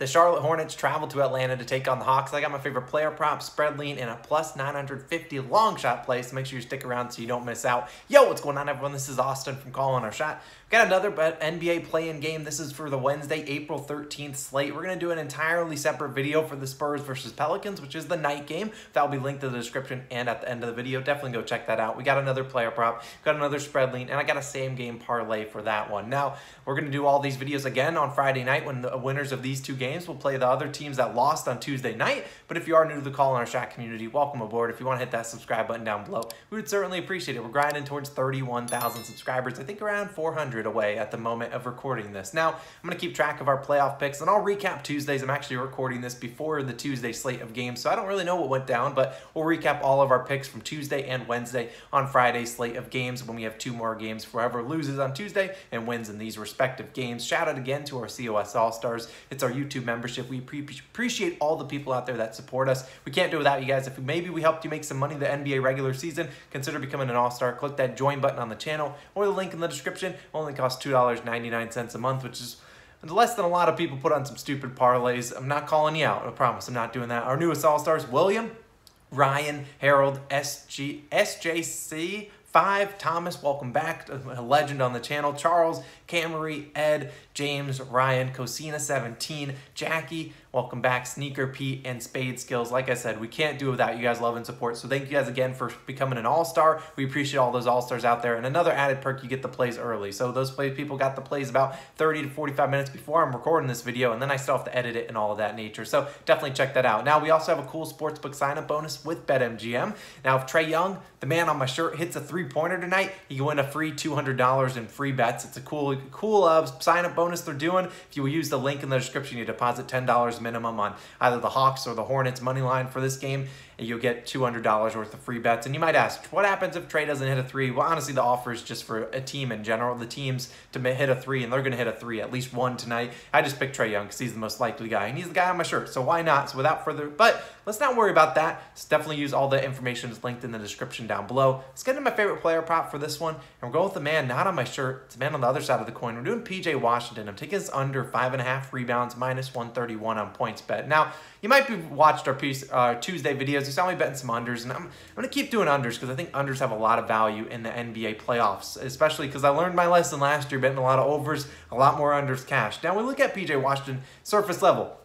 The Charlotte Hornets travel to Atlanta to take on the Hawks. I got my favorite player prop, spread lean, and a plus 950 long shot play. So make sure you stick around so you don't miss out. Yo, what's going on, everyone? This is Austin from Calling Our Shot. Got another NBA play-in game. This is for the Wednesday, April 13th slate. We're going to do an entirely separate video for the Spurs versus Pelicans, which is the night game. That will be linked in the description and at the end of the video. Definitely go check that out. We got another player prop, got another spread lean, and I got a same game parlay for that one. Now, we're going to do all these videos again on Friday night when the winners of these two games will play the other teams that lost on Tuesday night. But if you are new to the Calling Our Shot community, welcome aboard. If you want to hit that subscribe button down below, we would certainly appreciate it. We're grinding towards 31,000 subscribers. I think around 400 away at the moment of recording this. Now, I'm going to keep track of our playoff picks, and I'll recap Tuesdays. I'm actually recording this before the Tuesday slate of games, so I don't really know what went down, but we'll recap all of our picks from Tuesday and Wednesday on Friday's slate of games when we have two more games for whoever loses on Tuesday and wins in these respective games. Shout out again to our COS All-Stars. It's our YouTube membership. We appreciate all the people out there that support us. We can't do without you guys. If maybe we helped you make some money the NBA regular season, consider becoming an All-Star. Click that join button on the channel or the link in the description. Only costs $2 99 cents a month, which is less than a lot of people put on some stupid parlays. I'm not calling you out. I promise I'm not doing that. Our newest All-Stars, William, Ryan, Harold, SG, SJC, Five, Thomas, welcome back, a legend on the channel. Charles, Camry, Ed, James, Ryan, Cosina 17, Jackie, welcome back, Sneaker Pete, and Spade Skills. Like I said, we can't do without you guys' love and support. So thank you guys again for becoming an all-star. We appreciate all those all-stars out there. And another added perk, you get the plays early. So those play people got the plays about 30 to 45 minutes before I'm recording this video, and then I still have to edit it and all of that nature. So definitely check that out. Now we also have a cool sportsbook sign-up bonus with BetMGM. Now if Trae Young, the man on my shirt, hits a three-pointer tonight, you can win a free $200 in free bets. It's a cool, cool uh, sign-up bonus they're doing. If you use the link in the description, you deposit $10 minimum on either the Hawks or the Hornets money line for this game and you'll get $200 worth of free bets. And you might ask, what happens if Trae doesn't hit a three? Well, honestly, the offer is just for a team in general. The teams to hit a three, and they're going to hit a three, at least one tonight. I just picked Trae Young because he's the most likely guy, and he's the guy on my shirt, so why not? So without further, but let's not worry about that. Let's definitely use all the information that's linked in the description down below. Let's get into my favorite player prop for this one, and we're going with the man not on my shirt. It's a man on the other side of the coin. We're doing PJ Washington. I'm taking his under five and a half rebounds, minus 131 on PointsBet. Now, you might be watched our piece, uh, Tuesday videos. You saw me betting some unders, and I'm, I'm going to keep doing unders because I think unders have a lot of value in the NBA playoffs, especially because I learned my lesson last year betting a lot of overs, a lot more unders cash. Now we look at PJ Washington surface level.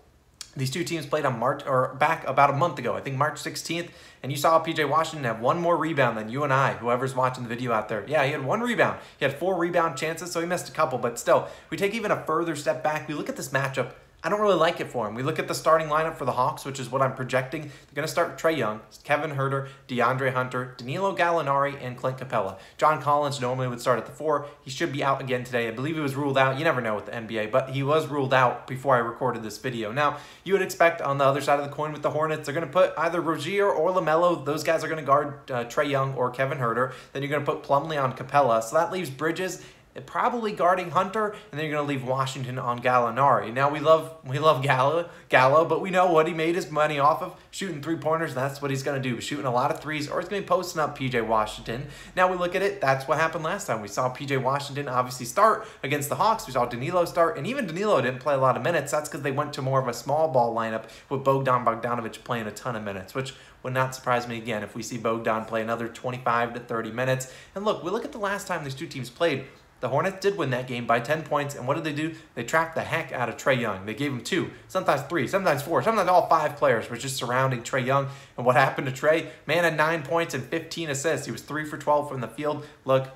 These two teams played on March or back about a month ago, I think March 16th, and you saw PJ Washington have one more rebound than you and I, whoever's watching the video out there. Yeah, he had one rebound. He had four rebound chances, so he missed a couple, but still, we take even a further step back. We look at this matchup I don't really like it for him. We look at the starting lineup for the Hawks, which is what I'm projecting. They're going to start Trae Young, Kevin Huerter, DeAndre Hunter, Danilo Gallinari, and Clint Capela. John Collins normally would start at the four. He should be out again today. I believe he was ruled out. You never know with the NBA, but he was ruled out before I recorded this video. Now, you would expect on the other side of the coin with the Hornets, they're going to put either Rozier or LaMelo. Those guys are going to guard uh, Trae Young or Kevin Huerter. Then you're going to put Plumlee on Capela. So that leaves Bridges probably guarding Hunter, and then you're going to leave Washington on Gallinari. Now we love we love Gallo, Gallo, but we know what he made his money off of shooting three pointers. That's what he's going to do, shooting a lot of threes, or he's going to be posting up PJ Washington. Now we look at it. That's what happened last time. We saw PJ Washington obviously start against the Hawks. We saw Danilo start, and even Danilo didn't play a lot of minutes. That's because they went to more of a small ball lineup with Bogdan Bogdanovic playing a ton of minutes, which would not surprise me again if we see Bogdan play another 25 to 30 minutes. And look, we look at the last time these two teams played. The Hornets did win that game by 10 points, and what did they do? They trapped the heck out of Trae Young. They gave him two, sometimes three, sometimes four, sometimes all five players were just surrounding Trae Young. And what happened to Trae? Man had nine points and 15 assists. He was three for 12 from the field. Look,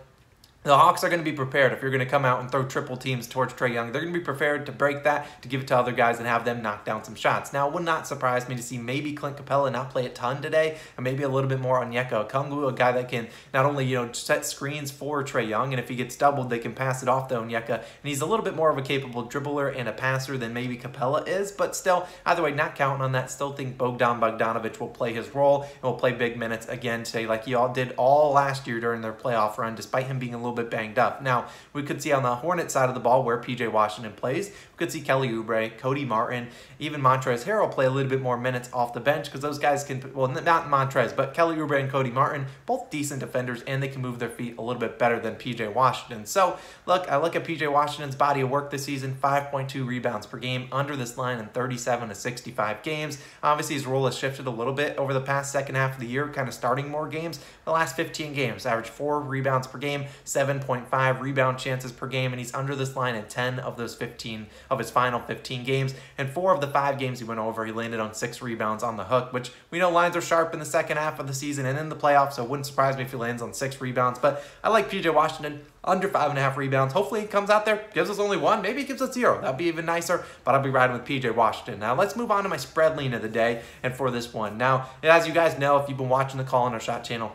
the Hawks are going to be prepared if you're going to come out and throw triple teams towards Trae Young. They're going to be prepared to break that, to give it to other guys and have them knock down some shots. Now, it would not surprise me to see maybe Clint Capela not play a ton today, and maybe a little bit more on Okongwu, a guy that can not only you know set screens for Trae Young, and if he gets doubled, they can pass it off to Onyeka. And he's a little bit more of a capable dribbler and a passer than maybe Capela is, but still, either way, not counting on that. Still think Bogdan Bogdanovic will play his role and will play big minutes again today, like he all did all last year during their playoff run, despite him being a little bit banged up. Now, now, we could see on the Hornet side of the ball where PJ Washington plays. Could see Kelly Oubre, Cody Martin, even Montrezl Harrell play a little bit more minutes off the bench because those guys can, well, not Montrez, but Kelly Oubre and Cody Martin, both decent defenders, and they can move their feet a little bit better than PJ Washington. So, look, I look at PJ Washington's body of work this season 5.2 rebounds per game under this line in 37 to 65 games. Obviously, his role has shifted a little bit over the past second half of the year, kind of starting more games. The last 15 games, average four rebounds per game, 7.5 rebound chances per game, and he's under this line in 10 of those 15 of his final 15 games. And four of the five games he went over, he landed on six rebounds on the hook, which we know lines are sharp in the second half of the season and in the playoffs, so it wouldn't surprise me if he lands on six rebounds. But I like PJ Washington under five and a half rebounds. Hopefully he comes out there, gives us only one, maybe he gives us zero. That'd be even nicer, but I'll be riding with PJ Washington. Now let's move on to my spread lean of the day and for this one. Now, as you guys know, if you've been watching the Calling Our Shot channel,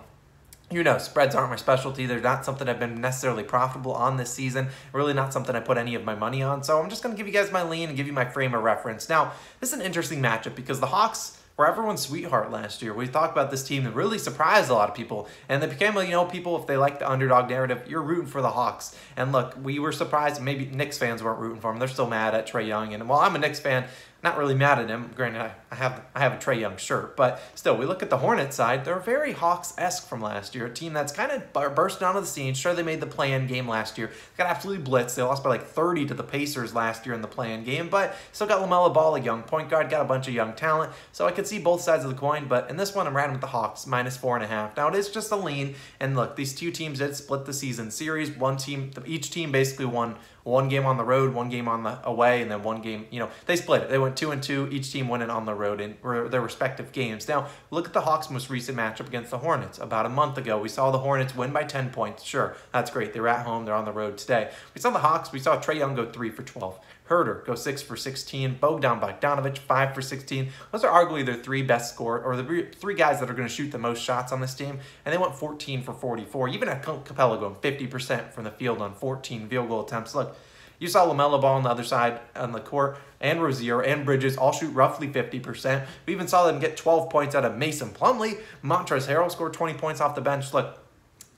you know, spreads aren't my specialty. They're not something I've been necessarily profitable on this season. Really not something I put any of my money on. So I'm just going to give you guys my lean and give you my frame of reference. Now, this is an interesting matchup because the Hawks were everyone's sweetheart last year. We talked about this team that really surprised a lot of people, and they became, you know, people if they like the underdog narrative, you're rooting for the Hawks. And look, we were surprised. Maybe Knicks fans weren't rooting for them. They're still mad at Trae Young, and while I'm a Knicks fan, not really mad at him. Granted, I, have I have a Trae Young shirt, but still, we look at the Hornets side. They're very Hawks-esque from last year. A team that's kind of burst onto the scene. Sure, they made the play-in game last year. Got absolutely blitzed. They lost by like 30 to the Pacers last year in the play-in game, but still got LaMelo Ball, a young point guard, got a bunch of young talent. So I could see both sides of the coin, but in this one, I'm riding with the Hawks, minus four and a half. Now, it is just a lean, and look, these two teams did split the season series. One team, each team basically won one game on the road, one game on the away, and then one game. You know, they split it. They went two and two. Each team went in on the road in their respective games. Now, look at the Hawks' most recent matchup against the Hornets. About a month ago, we saw the Hornets win by 10 points. Sure, that's great. They're at home. They're on the road today. We saw the Hawks. We saw Trae Young go three for 12. Huerter go 6 for 16. Bogdan Bogdanovic 5 for 16. Those are arguably their three best score or the three guys that are going to shoot the most shots on this team. And they went 14 for 44. Even at Capela going 50% from the field on 14 field goal attempts. Look, you saw LaMelo Ball on the other side on the court, and Rozier and Bridges all shoot roughly 50%. We even saw them get 12 points out of Mason Plumlee. Montrezl Harrell scored 20 points off the bench. Look,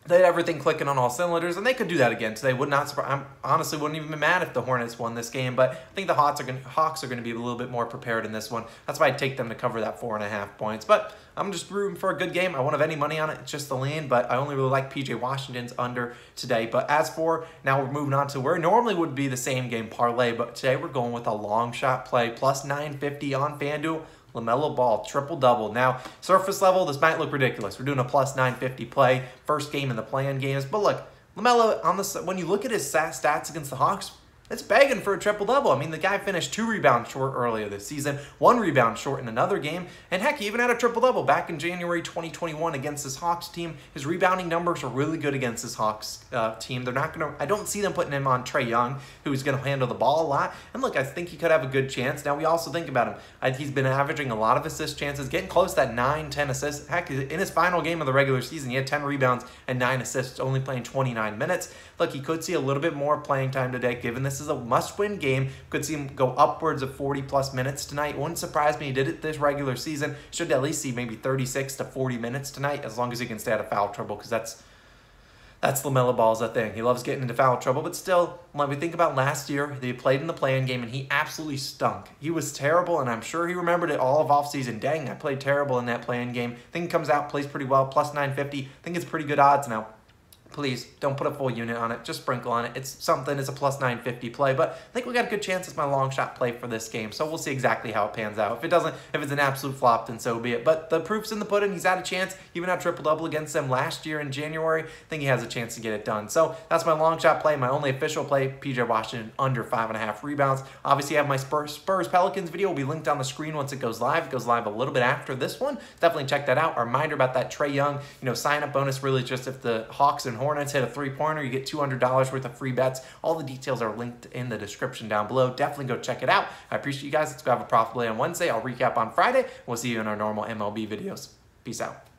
they had everything clicking on all cylinders, and they could do that again today. Would not surprise. I honestly wouldn't even be mad if the Hornets won this game, but I think the Hawks are going Hawks are going to be a little bit more prepared in this one. That's why I take them to cover that four and a half points. But I'm just rooting for a good game. I won't have any money on it. It's just the lean, but I only really like PJ Washington's under today. But as for now, we're moving on to where normally would be the same game parlay, but today we're going with a long shot play plus 950 on FanDuel. LaMelo Ball, triple double. Now, surface level, this might look ridiculous. We're doing a plus 950 play, first game in the play-in games. But look, LaMelo, on the, when you look at his stats against the Hawks, it's begging for a triple double. I mean, the guy finished two rebounds short earlier this season, one rebound short in another game, and heck, he even had a triple double back in January 2021 against this Hawks team. His rebounding numbers are really good against this Hawks uh, team. They're not going to, I don't see them putting him on Trae Young, who's going to handle the ball a lot. And look, I think he could have a good chance. Now, we also think about him. He's been averaging a lot of assist chances, getting close to that 9, 10 assists. Heck, in his final game of the regular season, he had 10 rebounds and 9 assists, only playing 29 minutes. Look, he could see a little bit more playing time today, given this is a must win game. Could see him go upwards of 40 plus minutes tonight. Wouldn't surprise me. He did it this regular season. Should at least see maybe 36 to 40 minutes tonight, as long as he can stay out of foul trouble, because that's that's LaMelo Ball's a thing. He loves getting into foul trouble, but still, when we think about last year, they played in the play-in game and he absolutely stunk. He was terrible, and I'm sure he remembered it all of offseason. Dang, I played terrible in that play-in game. I think he comes out, plays pretty well, plus 950. I think it's pretty good odds now please don't put a full unit on it. Just sprinkle on it. It's something. It's a plus 950 play, but I think we got a good chance it's my long shot play for this game. So we'll see exactly how it pans out. If it doesn't, if it's an absolute flop, then so be it. But the proof's in the pudding. He's had a chance. He Even had triple double against them last year in January. I think he has a chance to get it done. So that's my long shot play. My only official play. PJ Washington under five and a half rebounds. Obviously, I have my Spurs, Spurs Pelicans video. will be linked on the screen once it goes live. It goes live a little bit after this one. Definitely check that out. A reminder about that Trae Young, you know, sign up bonus. Really, just if the Hawks and Hornets hit a three pointer. You get $200 worth of free bets. All the details are linked in the description down below. Definitely go check it out. I appreciate you guys. Let's go have a profitable day on Wednesday. I'll recap on Friday. We'll see you in our normal MLB videos. Peace out.